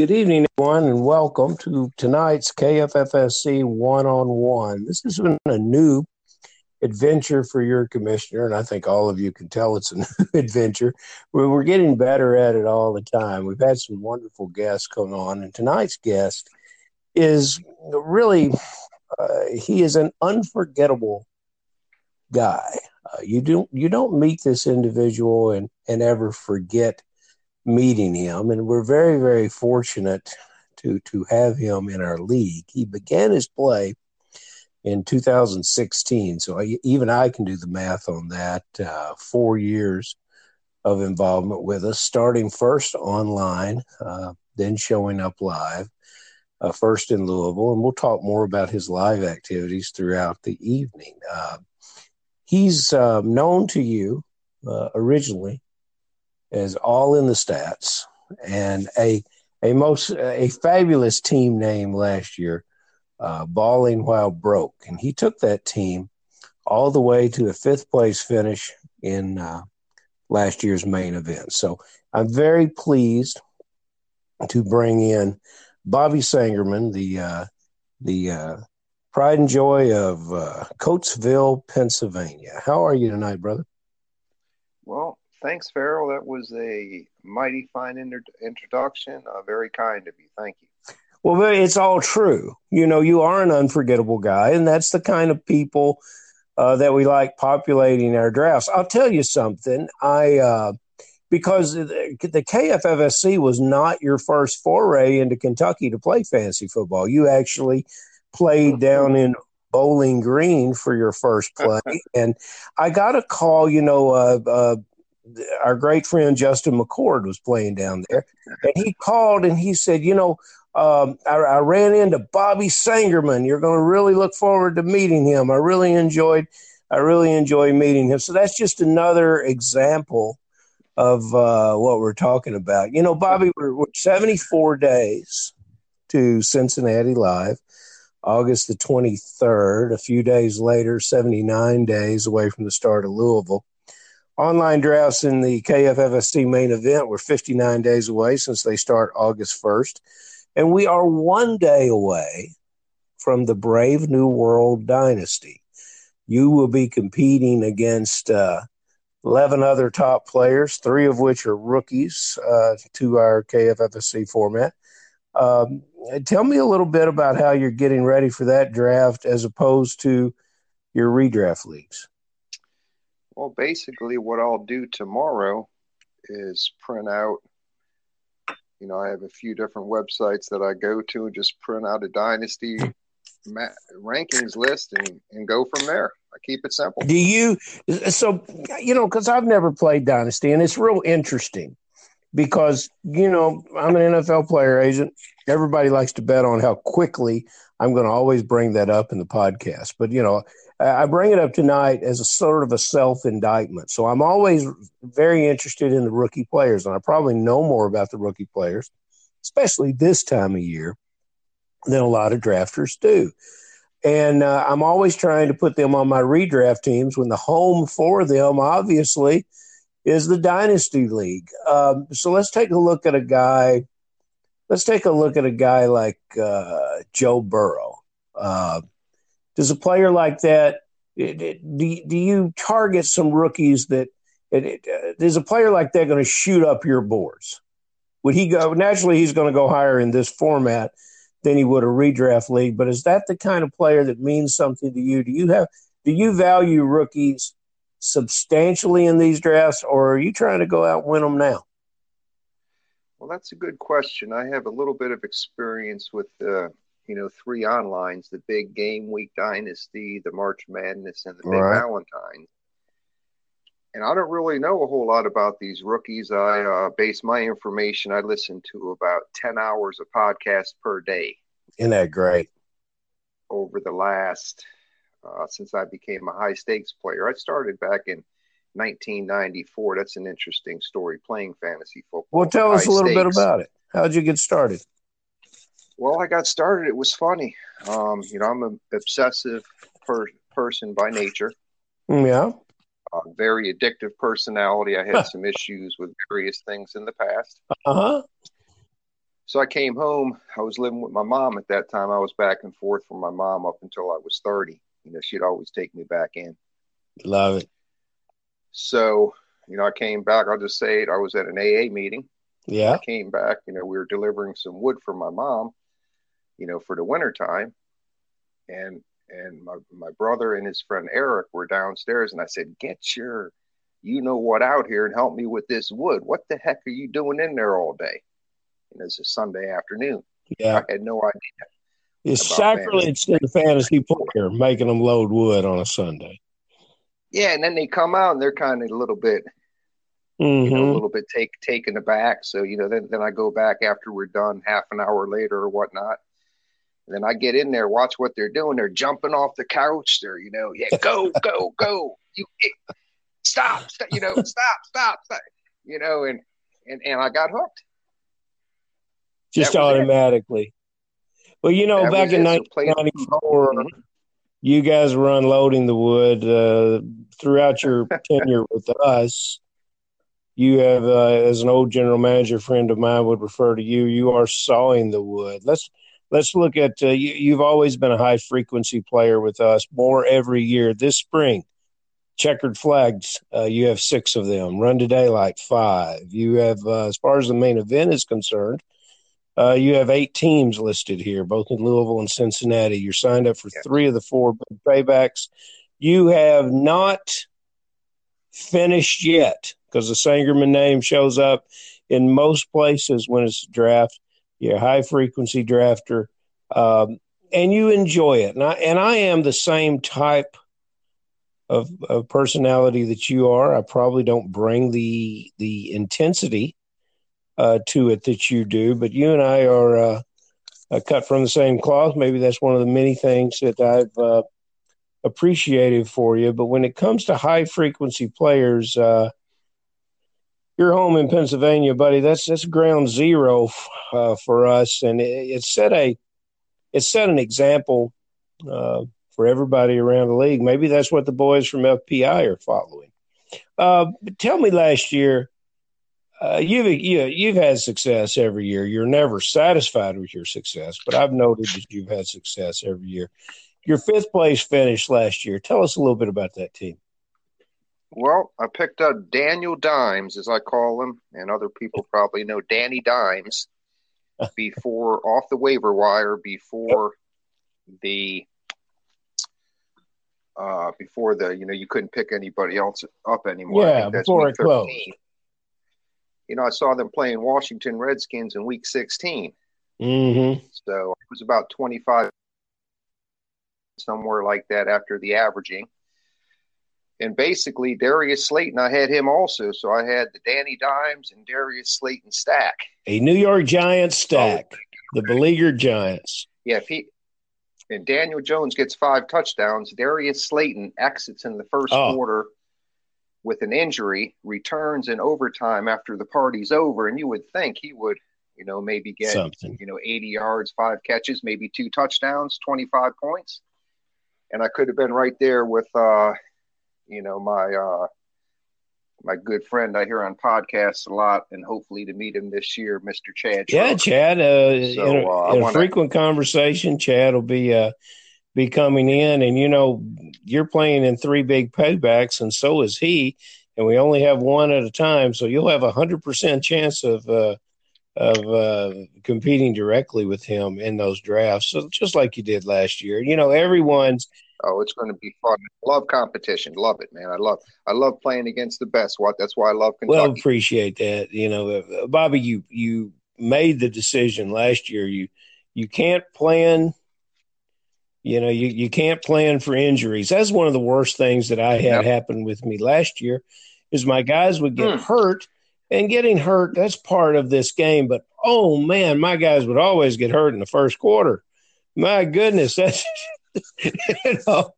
Good evening, everyone, and welcome to tonight's KFFSC one on one. This has been a new adventure for your commissioner, and I think all of you can tell it's a new adventure. We're getting better at it all the time. We've had some wonderful guests come on, and tonight's guest is really uh, he is an unforgettable guy. Uh, you don't you don't meet this individual and and ever forget meeting him, and we're very, very fortunate to to have him in our league. He began his play in 2016, so I, even I can do the math on that. Uh, four years of involvement with us, starting first online, uh, then showing up live. Uh, first in Louisville, and we'll talk more about his live activities throughout the evening. Uh, he's uh, known to you uh, originally is all in the stats and a a most a fabulous team name last year, uh, balling while broke, and he took that team all the way to a fifth place finish in uh, last year's main event. So I'm very pleased to bring in Bobby Sangerman, the uh, the uh, pride and joy of uh, Coatesville, Pennsylvania. How are you tonight, brother? Well, thanks, Farrell. That was a mighty fine inter- introduction. Uh, very kind of you. Thank you. Well, it's all true. You know, you are an unforgettable guy, and that's the kind of people uh, that we like populating our drafts. I'll tell you something. I uh, because the, KFFSC was not your first foray into Kentucky to play fantasy football. You actually played mm-hmm. down in Bowling Green for your first play, and I got a call. You know, uh, uh, our great friend Justin McCord was playing down there, and he called and he said, you know, um, I, I, ran into Bobby Sangerman. You're going to really look forward to meeting him. I really enjoyed, I really enjoyed meeting him. So that's just another example of uh, what we're talking about. You know, Bobby, we're, we're 74 days to Cincinnati Live. August the 23rd, a few days later, 79 days away from the start of Louisville. Online drafts in the KFFSC main event were 59 days away since they start August 1st. And we are one day away from the Brave New World Dynasty. You will be competing against uh, 11 other top players, three of which are rookies uh, to our KFFSC format. Um, tell me a little bit about how you're getting ready for that draft as opposed to your redraft leagues. Well, basically, what I'll do tomorrow is print out. You know, I have a few different websites that I go to and just print out a dynasty ma- rankings list and, and go from there. I keep it simple. Do you? So, you know, because I've never played dynasty, and it's real interesting because you know I'm an NFL player agent. Everybody likes to bet on how quickly I'm going to always bring that up in the podcast. But you know, I bring it up tonight as a sort of a self indictment. So I'm always very interested in the rookie players, and I probably know more about the rookie players, especially this time of year, than a lot of drafters do. And uh, I'm always trying to put them on my redraft teams when the home for them, obviously, is the Dynasty League. Um, so let's take a look at a guy. Let's take a look at a guy like uh, Joe Burrow. Uh, does a player like that do, do you target some rookies that uh, is a player like that going to shoot up your boards? Would he go naturally? He's going to go higher in this format than he would a redraft league. But is that the kind of player that means something to you? Do you have do you value rookies substantially in these drafts, or are you trying to go out and win them now? Well, that's a good question. I have a little bit of experience with uh, you know, three onlines, the big game week dynasty, the March Madness, and the big right. Valentine. And I don't really know a whole lot about these rookies. I uh, base my information, I listen to about 10 hours of podcast per day. Isn't that great? Over the last, uh, since I became a high stakes player. I started back in 1994. That's an interesting story playing fantasy football. Well, tell us a little stakes. bit about it. How'd you get started? Well, I got started. It was funny. Um, you know, I'm an obsessive per- person by nature. Mm, yeah. Uh, very addictive personality. I had some issues with various things in the past. Uh huh. So I came home. I was living with my mom at that time. I was back and forth from my mom up until I was 30. You know, she'd always take me back in. Love it. So, you know, I came back. I'll just say it. I was at an AA meeting. Yeah. I came back. You know, we were delivering some wood for my mom, you know, for the winter time. And and my, my brother and his friend Eric were downstairs. And I said, Get your you know what out here and help me with this wood. What the heck are you doing in there all day? And it's a Sunday afternoon. Yeah. I had no idea. It's sacrilege to the fantasy player making them load wood on a Sunday. Yeah, and then they come out and they're kind of a little bit, mm-hmm. you know, a little bit take taken aback. So you know, then then I go back after we're done, half an hour later or whatnot. And then I get in there, watch what they're doing. They're jumping off the couch. They're, you know, yeah, go, go, go. You stop, stop, you know, stop, stop, stop. You know, and and and I got hooked. Just automatically. Well, you know, That back in it. So 1994, Mhm. you guys were unloading the wood uh, throughout your tenure with us. You have, uh, as an old general manager friend of mine would refer to you, you are sawing the wood. Let's let's look at uh, you. You've always been a high frequency player with us, more every year. This spring, checkered flags, uh, you have six of them. Run to daylight, five. You have, uh, as far as the main event is concerned, uh, you have eight teams listed here, both in Louisville and Cincinnati. You're signed up for Yes. three of the four big paybacks. You have not finished yet because the Sangerman name shows up in most places when it's a draft. You're a high frequency drafter, um, and you enjoy it. And I, and I am the same type of, of personality that you are. I probably don't bring the the intensity uh, to it that you do, but you and I are uh, uh, cut from the same cloth. Maybe that's one of the many things that I've uh, appreciated for you. But when it comes to high frequency players, uh, you're home in Pennsylvania, buddy. That's that's ground zero uh, for us, and it, it set a it set an example uh, for everybody around the league. Maybe that's what the boys from FPI are following. Uh, but tell me, last year, uh, you've you, you've had success every year. You're never satisfied with your success, but I've noted that you've had success every year. Your fifth place finish last year. Tell us a little bit about that team. Well, I picked up Daniel Dimes, as I call him, and other people probably know Danny Dimes before off the waiver wire before the uh before the you know you couldn't pick anybody else up anymore. Yeah, before it closed. You know, I saw them playing Washington Redskins in week 16. Mm-hmm. So it was about 25 somewhere like that after the averaging. And basically, Darius Slayton, I had him also. So I had the Danny Dimes and Darius Slayton stack. A New York Giants stack, the beleaguered Giants. Yeah, if he and Daniel Jones gets five touchdowns, Darius Slayton exits in the first Oh. quarter with an injury, returns in overtime after the party's over, and you would think he would, you know, maybe get Something. you know 80 yards, five catches, maybe two touchdowns, 25 points, and I could have been right there with, uh, you know, my uh, my good friend I hear on podcasts a lot, and hopefully to meet him this year, Mr. Chad. Yeah. Chad. Uh, So, in a, uh, in a wanna- frequent conversation, Chad will be uh, be coming in, and you know you're playing in three big paybacks, and so is he, and we only have one at a time, so you'll have a hundred percent chance of uh, of uh, competing directly with him in those drafts, so just like you did last year. You know, everyone's Oh, it's going to be fun. Love competition. Love it, man. I love I love playing against the best. What that's why I love Well, Kentucky. appreciate that. You know, uh, Bobby, you you made the decision last year. You you can't plan. You know, you you can't plan for injuries. That's one of the worst things that I had Yep. happen with me last year. Is my guys would get Hmm. hurt, and getting hurt that's part of this game. But oh man, my guys would always get hurt in the first quarter. My goodness, that's you know.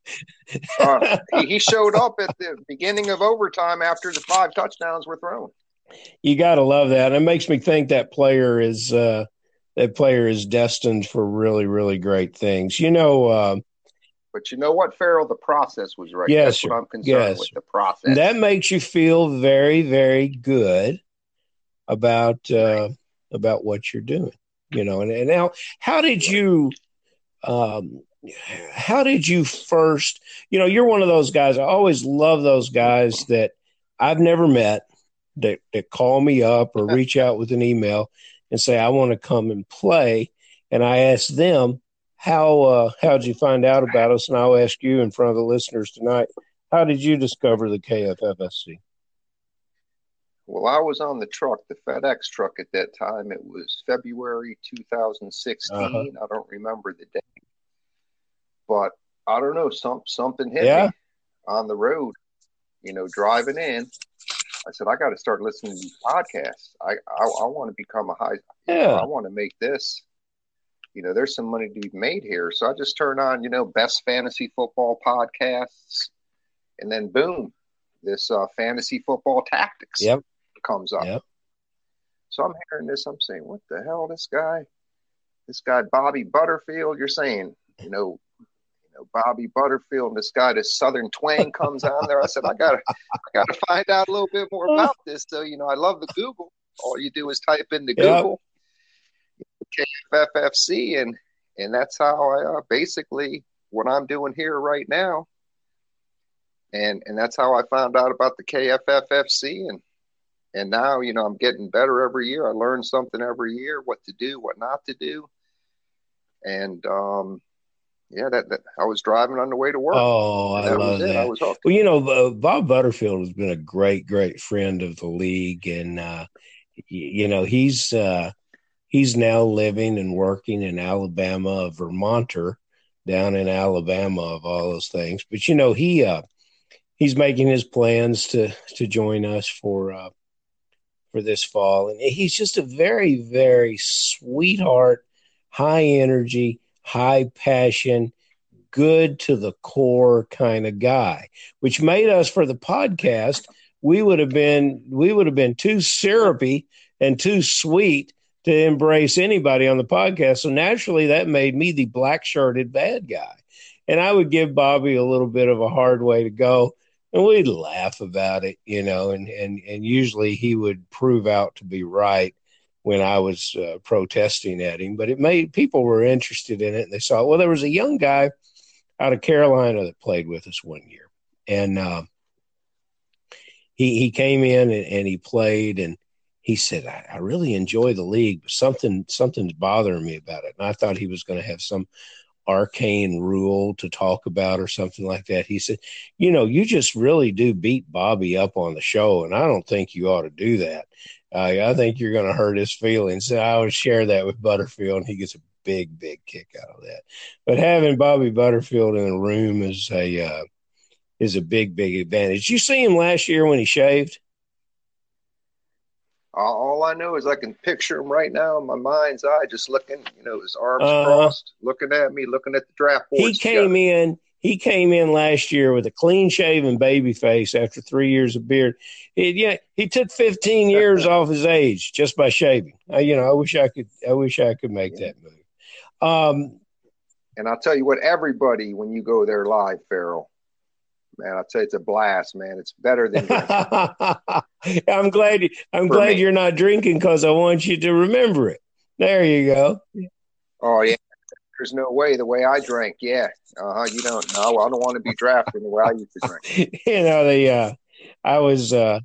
Uh, he, showed up at the beginning of overtime after the five touchdowns were thrown. you got to love that. And it makes me think that player is uh, that player is destined for really, really great things. You know, uh, But you know what, Farrell? The process was right. Yes, That's what I'm concerned Yes, with. The process. that makes you feel very, very good about uh, about what you're doing. you know. And, and now, how did you, um, how did you first, you know, you're one of those guys. I always love those guys that I've never met that, that call me up or reach out with an email and say, I want to come and play. And I ask them, how, uh, how did you find out about us? And I'll ask you in front of the listeners tonight, how did you discover the KFFSC? Well, I was on the truck, the FedEx truck at that time. It was February 2016. Uh-huh. I don't remember the date, but I don't know. Some something hit yeah. me on the road. You know, driving in. I said, I got to start listening to podcasts. I I, I want to become a high. Yeah. I want to make this. You know, there's some money to be made here. So I just turned on, you know, best fantasy football podcasts, and then boom, this uh, fantasy football tactics. Yep comes up. Yep. So I'm hearing this. I'm saying, what the hell, this guy, this guy Bobby Butterfield. You're saying, you know, know Bobby Butterfield. And this guy, this Southern twang comes on there. I said, I gotta, I gotta find out a little bit more about this. So you know, I love the Google. All you do is type into Google KFFSC, and and that's how I uh, basically what I'm doing here right now. And and that's how I found out about the KFFSC and and now you know i'm getting better every year i learn something every year what to do what not to do and um yeah that, that i was driving on the way to work. Oh i love that I was well you know uh, bob butterfield has been a great great friend of the league and uh you know he's uh he's now living and working in alabama a vermonter down in alabama of all those things. But you know he uh he's making his plans to to join us for uh for this fall. And he's just a very, very sweetheart, high energy, high passion, good to the core kind of guy, which made us for the podcast. We would have been we would have been too syrupy and too sweet to embrace anybody on the podcast. So naturally, that made me the black shirted bad guy. And I would give Bobby a little bit of a hard way to go and we'd laugh about it, you know, and and and usually he would prove out to be right when I was uh, protesting at him. But it made people were interested in it, and they saw well, there was a young guy out of Carolina that played with us one year, and uh, he he came in and, and, he played, and he said, I, I really enjoy the league, but something something's bothering me about it, and I thought he was going to have some arcane rule to talk about or something like that. He said, You know, you just really do beat Bobby up on the show, and I don't think you ought to do that. Uh, I think you're going to hurt his feelings. So I would share that with Butterfield, and he gets a big, big kick out of that. But having Bobby Butterfield in the room is a uh, is a big, big advantage. You see him last year when he shaved. All I know is I can picture him right now in my mind's eye, just looking, you know, his arms uh, crossed, looking at me, looking at the draft board. He came together. in. He came in last year with a clean shaven baby face after three years of beard. It, yeah, he took 15 years off his age just by shaving. I, you know, I wish I could. I wish I could make yeah. that move. Um, and I'll tell you what, everybody, when you go there live, Farrell, man. I'll tell you, it's a blast, man. It's better than. I'm glad. I'm glad me. you're not drinking because I want you to remember it. There you go. Oh yeah. There's no way the way I drank. Yeah. Uh huh. You don't know. I don't want to be drafting the way I used to drink. you know the. Uh, I was. Uh,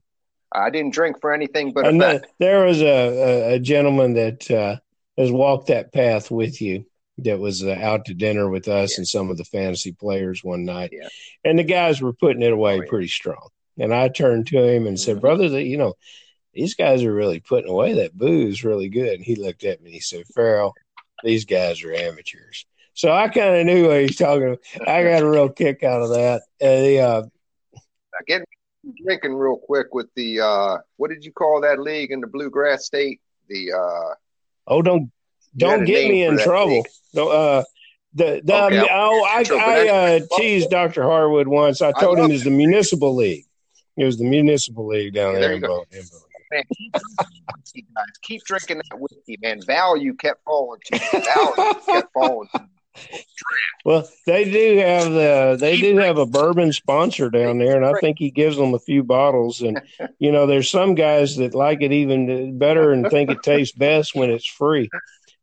I didn't drink for anything but There was a, a, a gentleman that uh, has walked that path with you that was uh, out to dinner with us yeah. and some of the fantasy players one night. Yeah. And the guys were putting it away oh, yeah. pretty strong. And I turned to him and said, mm-hmm. Brother, that you know, these guys are really putting away that booze really good. And he looked at me and he said, Farrell, these guys are amateurs. So I kind of knew what he's talking about. I got a real kick out of that. And the, uh, Get drinking real quick with the uh, what did you call that league in the bluegrass state? The uh, oh, don't don't get me in trouble. No, uh, the, the okay, um, oh, I, I uh, teased Dr. Harwood once. I told I him was the municipal league. It was the municipal league down yeah, there, in Bo- Man, keep, keep drinking that whiskey, man. Value kept falling. Value kept falling. Well, they do have the they do have a bourbon sponsor down there, and I think he gives them a few bottles. And you know, there's some guys that like it even better and think it tastes best when it's free.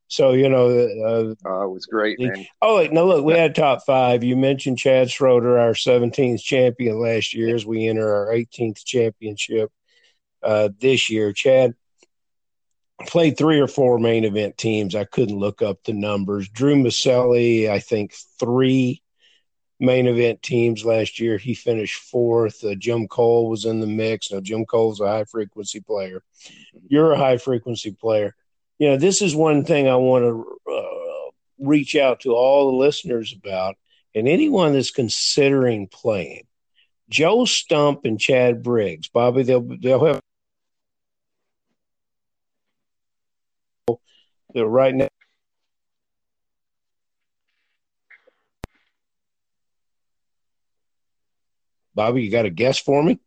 So you know, uh, oh, it was great, man. Oh, wait, now look, we had top five. You mentioned Chad Schroeder, our 17th champion last year, as we enter our 18th championship uh, this year. Chad played three or four main event teams. I couldn't look up the numbers. Drew Maselli, I think three main event teams last year. He finished fourth. Uh, Jim Cole was in the mix. Now, Jim Cole's a high frequency player. You're a high frequency player. You know, this is one thing I want to uh, reach out to all the listeners about, and anyone that's considering playing. Joe Stump and Chad Briggs, Bobby, they'll they'll have right now Bobby, you got a guess for me?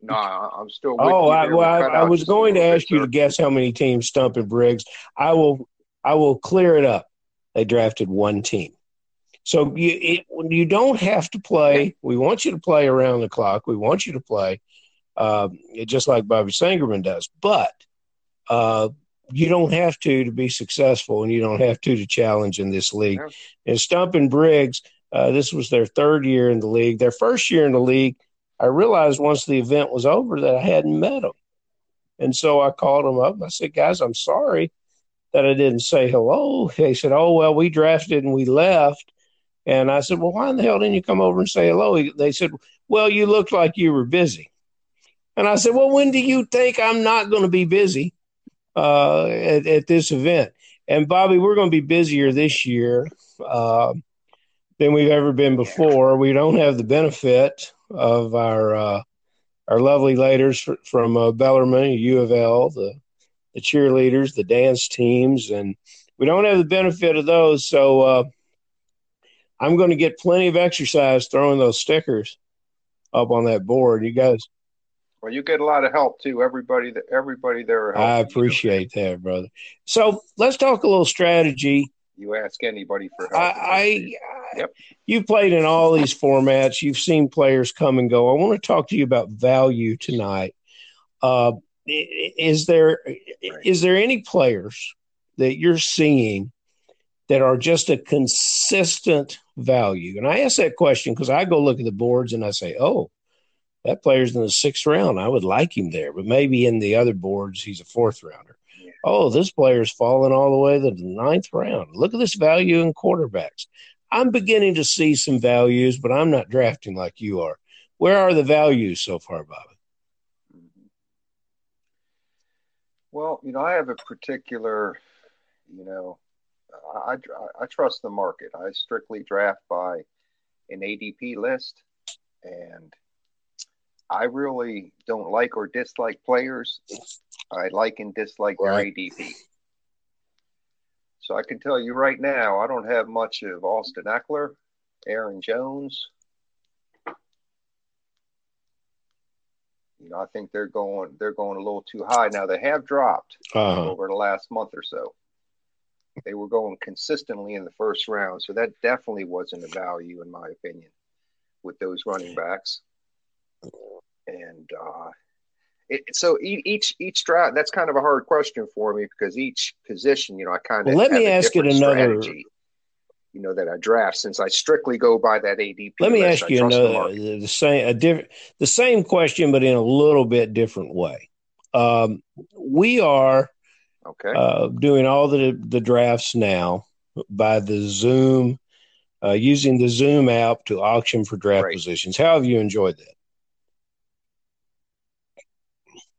No, I'm still. oh, I, well, I, I was going to ask you to guess how many teams Stump and Briggs. I will. I will clear it up. They drafted one team, so you it, you don't have to play. We want you to play around the clock. We want you to play, uh, just like Bobby Sangerman does. But uh, you don't have to to be successful, and you don't have to to challenge in this league. And Stump and Briggs, uh, this was their third year in the league. Their first year in the league, I realized once the event was over that I hadn't met them, and so I called them up. I said, "Guys, I'm sorry that I didn't say hello." They said, "Oh well, we drafted and we left." And I said, "Well, why in the hell didn't you come over and say hello?" They said, "Well, you looked like you were busy." And I said, "Well, when do you think I'm not going to be busy?" uh, at, at, this event. And Bobby, we're going to be busier this year uh, than we've ever been before. We don't have the benefit of our uh, our lovely leaders from uh, Bellarmine, U of L, the the cheerleaders, the dance teams, and we don't have the benefit of those. So uh, I'm going to get plenty of exercise throwing those stickers up on that board. You guys well, you get a lot of help too. Everybody, that everybody there. I appreciate you. that, brother. So let's talk a little strategy. You ask anybody for help. I, I yep. You played in all these formats. You've seen players come and go. I want to talk to you about value tonight. Uh, is there right. is there any players that you're seeing that are just a consistent value? And I ask that question because I go look at the boards and I say, oh, that player's in the sixth round. I would like him there, but maybe in the other boards, he's a fourth rounder. Yeah. Oh, this player's fallen all the way to the ninth round. Look at this value in quarterbacks. I'm beginning to see some values, but I'm not drafting like you are. Where are the values so far, Bobby? Mm-hmm. Well, you know, I have a particular, you know, I, I, I trust the market. I strictly draft by an ADP list, and I really don't like or dislike players. I like and dislike right. their ADP. So I can tell you right now, I don't have much of Austin Ekeler, Aaron Jones. You know, I think they're going they're going a little too high now. They have dropped uh-huh. over the last month or so. They were going consistently in the first round, so that definitely wasn't a value in my opinion with those running backs and uh, it, so each each draft that's kind of a hard question for me because each position, you know, I kind of well, let me ask it another. You know that I draft since I strictly go by that ADP. Let me ask you another the, the, same a different the same question, but in a little bit different way. Um, we are okay uh, doing all the the drafts now by the Zoom, uh, using the Zoom app to auction for draft positions. How have you enjoyed that?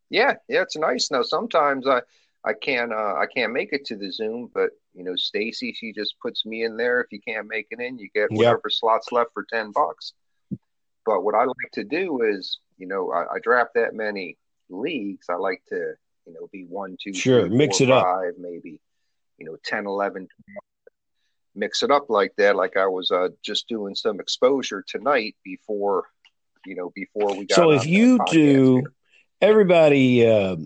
Yeah, yeah, it's nice. Now sometimes I I can't uh, I can't make it to the Zoom, but you know Stacy she just puts me in there. If you can't make it in, you get whatever yep. slots left for ten bucks. But what I like to do is, you know, I, I draft that many leagues. I like to, you know, be one, two, sure, three, mix four, it up, five, maybe, you know, 10, 11, 12. mix it up like that. Like I was uh, just doing some exposure tonight before, you know, before we got. So if you do. Here everybody uh,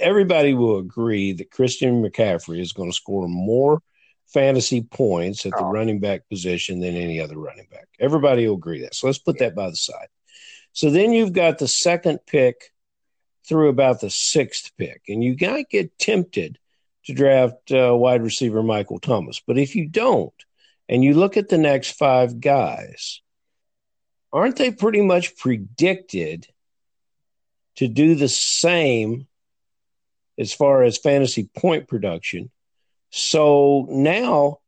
everybody will agree that Christian McCaffrey is going to score more fantasy points at the oh. running back position than any other running back. Everybody will agree that. So let's put that by the side. So then you've got the second pick through about the sixth pick, and you might get tempted to draft uh, wide receiver Michael Thomas. But if you don't, and you look at the next five guys, aren't they pretty much predicted to do the same as far as fantasy point production? So now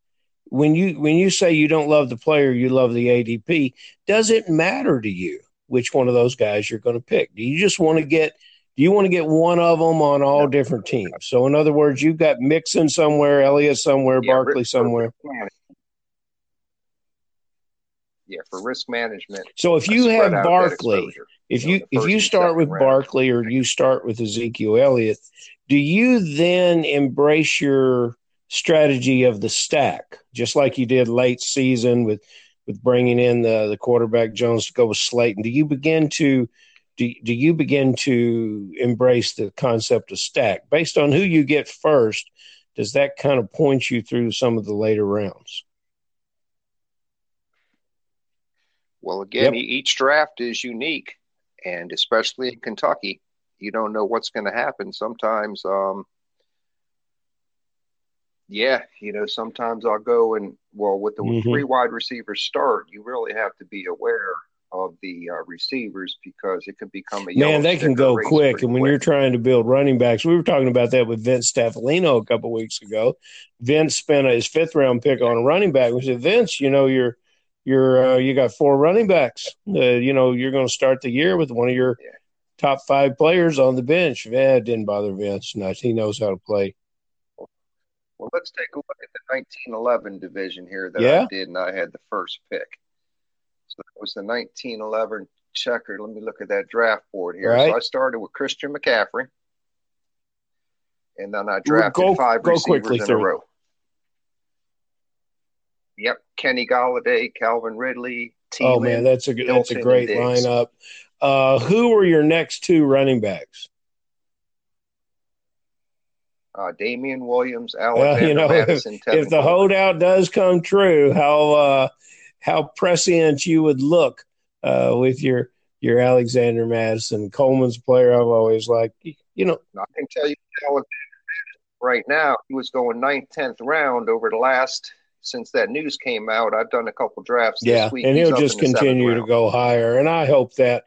when you when you say you don't love the player, you love the ADP, does it matter to you which one of those guys you're going to pick? Do you just want to get do you want to get one of them on all different teams? So in other words, you've got Mixon somewhere, Elliott somewhere, yeah, Barkley somewhere. Yeah, for risk management. So if uh, you have Barkley, if you, you know, if you start with round. Barkley or you start with Ezekiel Elliott, do you then embrace your strategy of the stack, just like you did late season with with bringing in the the quarterback Jones to go with Slayton? Do you begin to do, do you begin to embrace the concept of stack based on who you get first? Does that kind of point you through some of the later rounds? Well, again, yep. each draft is unique, and especially in Kentucky, you don't know what's going to happen. Sometimes, um, yeah, you know, sometimes I'll go and well, with the mm-hmm. three wide receivers start, you really have to be aware of the uh, receivers because it can become a man. They can go quick, and when quick. you're trying to build running backs, we were talking about that with Vince Staffolino a couple weeks ago. Vince spent his fifth round pick on a running back. We said, Vince, you know you're you're uh, you got four running backs. Uh, you know you're going to start the year with one of your top five players on the bench. Yeah, it didn't bother Vince. Nice, he knows how to play. Well, let's take a look at the 1911 division here that yeah. I did, and I had the first pick. So it was the 1911 checker. Let me look at that draft board here. Right. So I started with Christian McCaffrey, and then I drafted go, five go receivers in through. a row. Kenny Golladay, Calvin Ridley. Thielen, oh man, that's a that's a great lineup. Uh, who were your next two running backs? uh, Damien Williams, Alexander well, you know, Mattison. If, if the holdout does come true, how uh, how prescient you would look uh, with your your Alexander Mattison, Coleman's player I've always liked. You know, I can tell you right now he was going ninth, tenth round over the last since that news came out. I've done a couple drafts. Yeah, and he'll just continue to go higher. And I hope that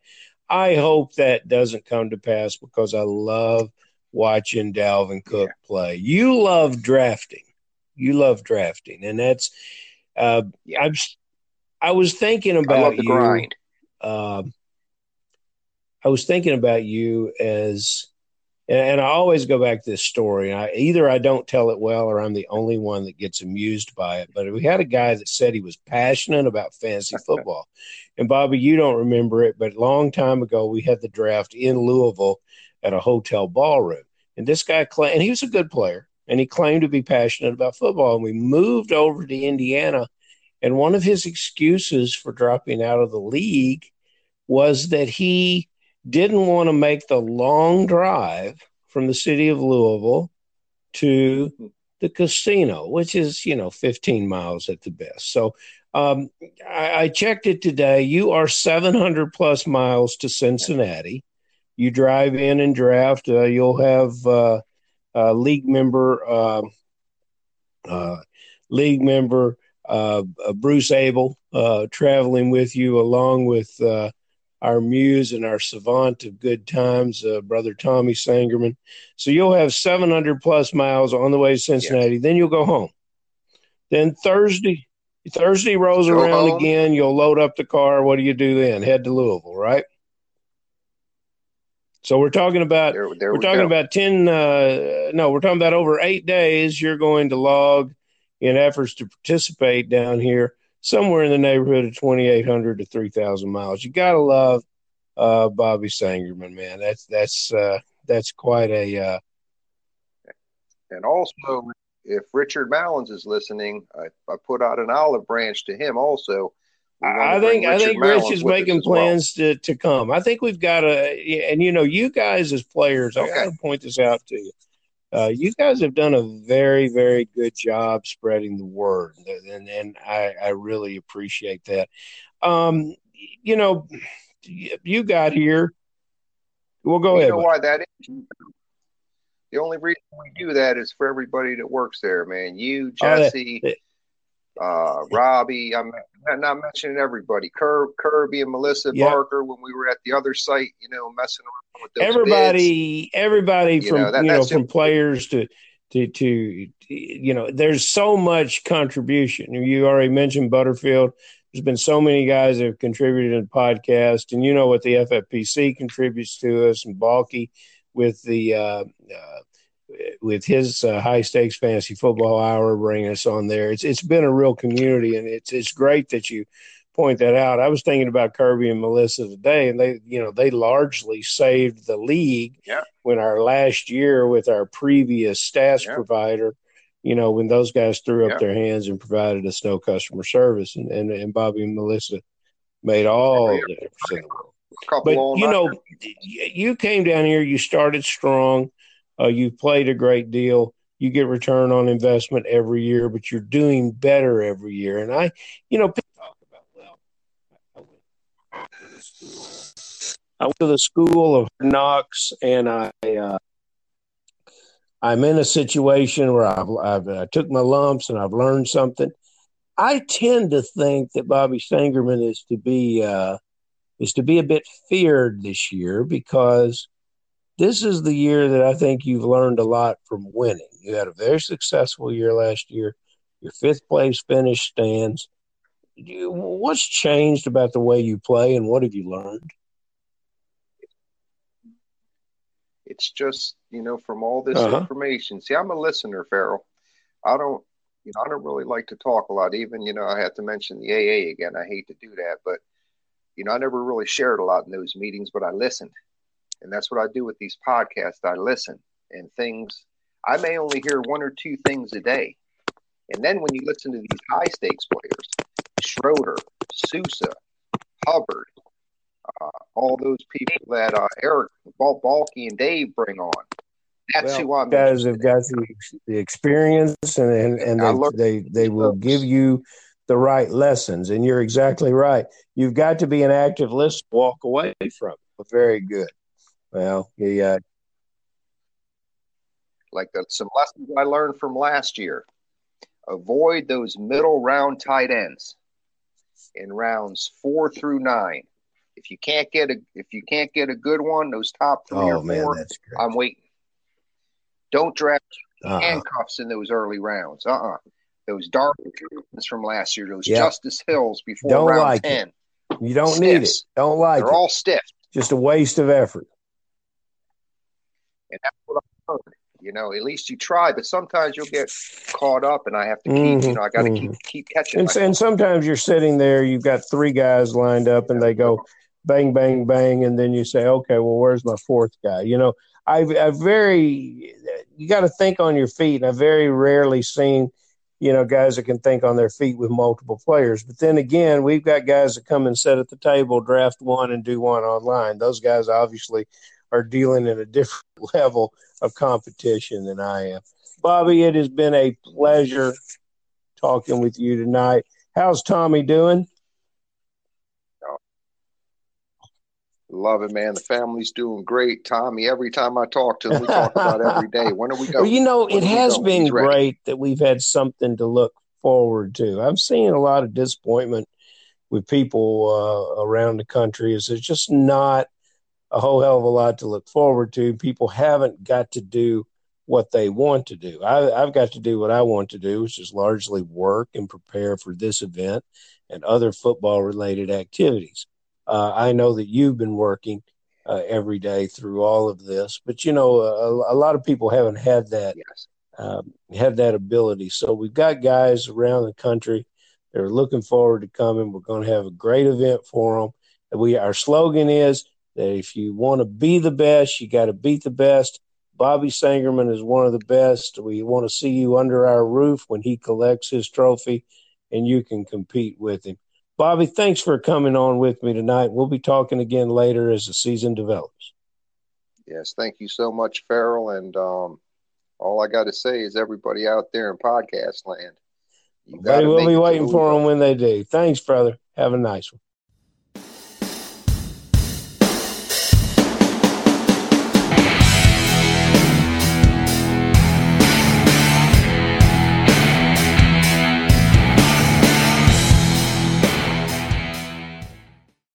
I hope that doesn't come to pass because I love watching Dalvin Cook yeah. play. You love drafting. You love drafting, and that's. Uh, yeah. I'm. I was thinking about you. Grind. Uh, I was thinking about you as, and, I always go back to this story. I, either I don't tell it well, or I'm the only one that gets amused by it. But we had a guy that said he was passionate about fantasy football, and Bobby, you don't remember it, but a long time ago we had the draft in Louisville at a hotel ballroom. And this guy claimed, and he was a good player, and he claimed to be passionate about football. And we moved over to Indiana, and one of his excuses for dropping out of the league was that he didn't want to make the long drive from the city of Louisville to the casino, which is, you know, 15 miles at the best. So um, I, I, checked it today. You are 700 plus miles to Cincinnati you drive in and draft. Uh, you'll have uh, uh, league member um, uh, league member uh, uh, Bruce Able traveling with you, along with our muse and our savant of good times, brother Tommy Sangerman. So you'll have 700 plus miles on the way to Cincinnati. Yes. Then you'll go home. Then Thursday. Thursday rolls go around home. again. You'll load up the car. What do you do then? Head to Louisville, right? So we're talking about there, there we're we talking go. about ten. Uh, no, we're talking about over eight days. You're going to log in efforts to participate down here somewhere in the neighborhood of twenty eight hundred to three thousand miles. You gotta love uh, Bobby Sangerman, man. That's that's uh, that's quite a. Uh, and also, if Richard Mallins is listening, I, I put out an olive branch to him also I think I think Rich is making plans well. to, to come. I think we've got a and you know you guys as players, okay. I got to point this out to you. Uh, you guys have done a very very good job spreading the word, and and I, I really appreciate that. Um, you know, you got here We'll go you ahead. know why that is? The only reason we do that is for everybody that works there, man. You, Jesse, oh, uh, Robbie. I'm not mentioning everybody. Kirby and Melissa yep. Barker when we were at the other site, you know, messing around with those everybody. Bids. Everybody from you know, that, you know from players to to to you know, there's so much contribution. You already mentioned Butterfield. There's been so many guys that have contributed to the podcast, and you know what the FFPC contributes to us, and Balky with the uh, uh, with his uh, high stakes fantasy football hour bringing us on there. It's it's been a real community, and it's it's great that you point that out. I was thinking about Kirby and Melissa today, and they you know they largely saved the league yeah. when our last year with our previous stats yeah. provider. You know, when those guys threw up yeah. their hands and provided us no customer service, and, and, and Bobby and Melissa made all the difference in the world. But you know, you came down here, you started strong uh, you've played a great deal. You get return on investment every year, but you're doing better every year. And I, you know, talk about well, I went to the school of knocks, and I, uh, I'm in a situation where I've, I've I took my lumps and I've learned something. I tend to think that Bobby Sangerman is to be uh, is to be a bit feared this year because this is the year that I think you've learned a lot from winning. You had a very successful year last year. Your fifth place finish stands. What's changed about the way you play, and what have you learned? It's just you know from all this uh-huh. information. See, I'm a listener, Farrell. I don't, you know, I don't really like to talk a lot. Even you know, I have to mention the AA again. I hate to do that, but you know, I never really shared a lot in those meetings, but I listened and that's what I do with these podcasts. I listen and things. I may only hear one or two things a day, and then when you listen to these high stakes players, Schroeder, Sousa, Hubbard, uh, all those people that uh, Eric, Bal- Balky, and Dave bring on. That's well, who I'm. Guys have got the, the experience, and and, and they they, they will give you the right lessons. And you're exactly right. You've got to be an active listener. Walk away from. It. Very good. Well, yeah. Like the, some lessons I learned from last year. Avoid those middle round tight ends in rounds four through nine. If you can't get a if you can't get a good one, those top three oh, or man, four, I'm waiting. Don't draft uh-uh. handcuffs in those early rounds. Uh uh-uh. uh Those dark from last year, those yep. Justice Hills before don't round like 10. It. You don't Stiffs. need it. Don't like They're it. all stiff. Just a waste of effort. And that's what I heard. You know, at least you try, but sometimes you'll get caught up, and I have to keep. Mm-hmm, you know, I got to mm-hmm. keep keep catching. And, and, sometimes you're sitting there, you've got three guys lined up, and they go bang, bang, bang, and then you say, okay, well, where's my fourth guy? You know, I've, I've very you got to think on your feet, and I've very rarely seen you know, guys that can think on their feet with multiple players. But then again, we've got guys that come and sit at the table, draft one, and do one online. Those guys obviously are dealing at a different level of competition than I am. Bobby, it has been a pleasure talking with you tonight. How's Tommy doing? Love it, man. The family's doing great. Tommy, every time I talk to him, we talk about every day. When are we going? Well, you know, when it has been great that we've had something to look forward to. I'm seeing a lot of disappointment with people uh, around the country. Is there's just not a whole hell of a lot to look forward to. People haven't got to do what they want to do. I, have got to do what I want to do, which is largely work and prepare for this event and other football related activities. Uh, I know that you've been working uh, every day through all of this, but you know, a, a lot of people haven't had that yes. um, had that ability. So we've got guys around the country that are looking forward to coming. We're going to have a great event for them. We our slogan is that if you want to be the best, you got to beat the best. Bobby Sangerman is one of the best. We want to see you under our roof when he collects his trophy, and you can compete with him. Bobby, thanks for coming on with me tonight. We'll be talking again later as the season develops. Yes, thank you so much, Farrell. And um, all I got to say is, everybody out there in podcast land, you we'll be waiting for them when they do. Thanks, brother. Have a nice one.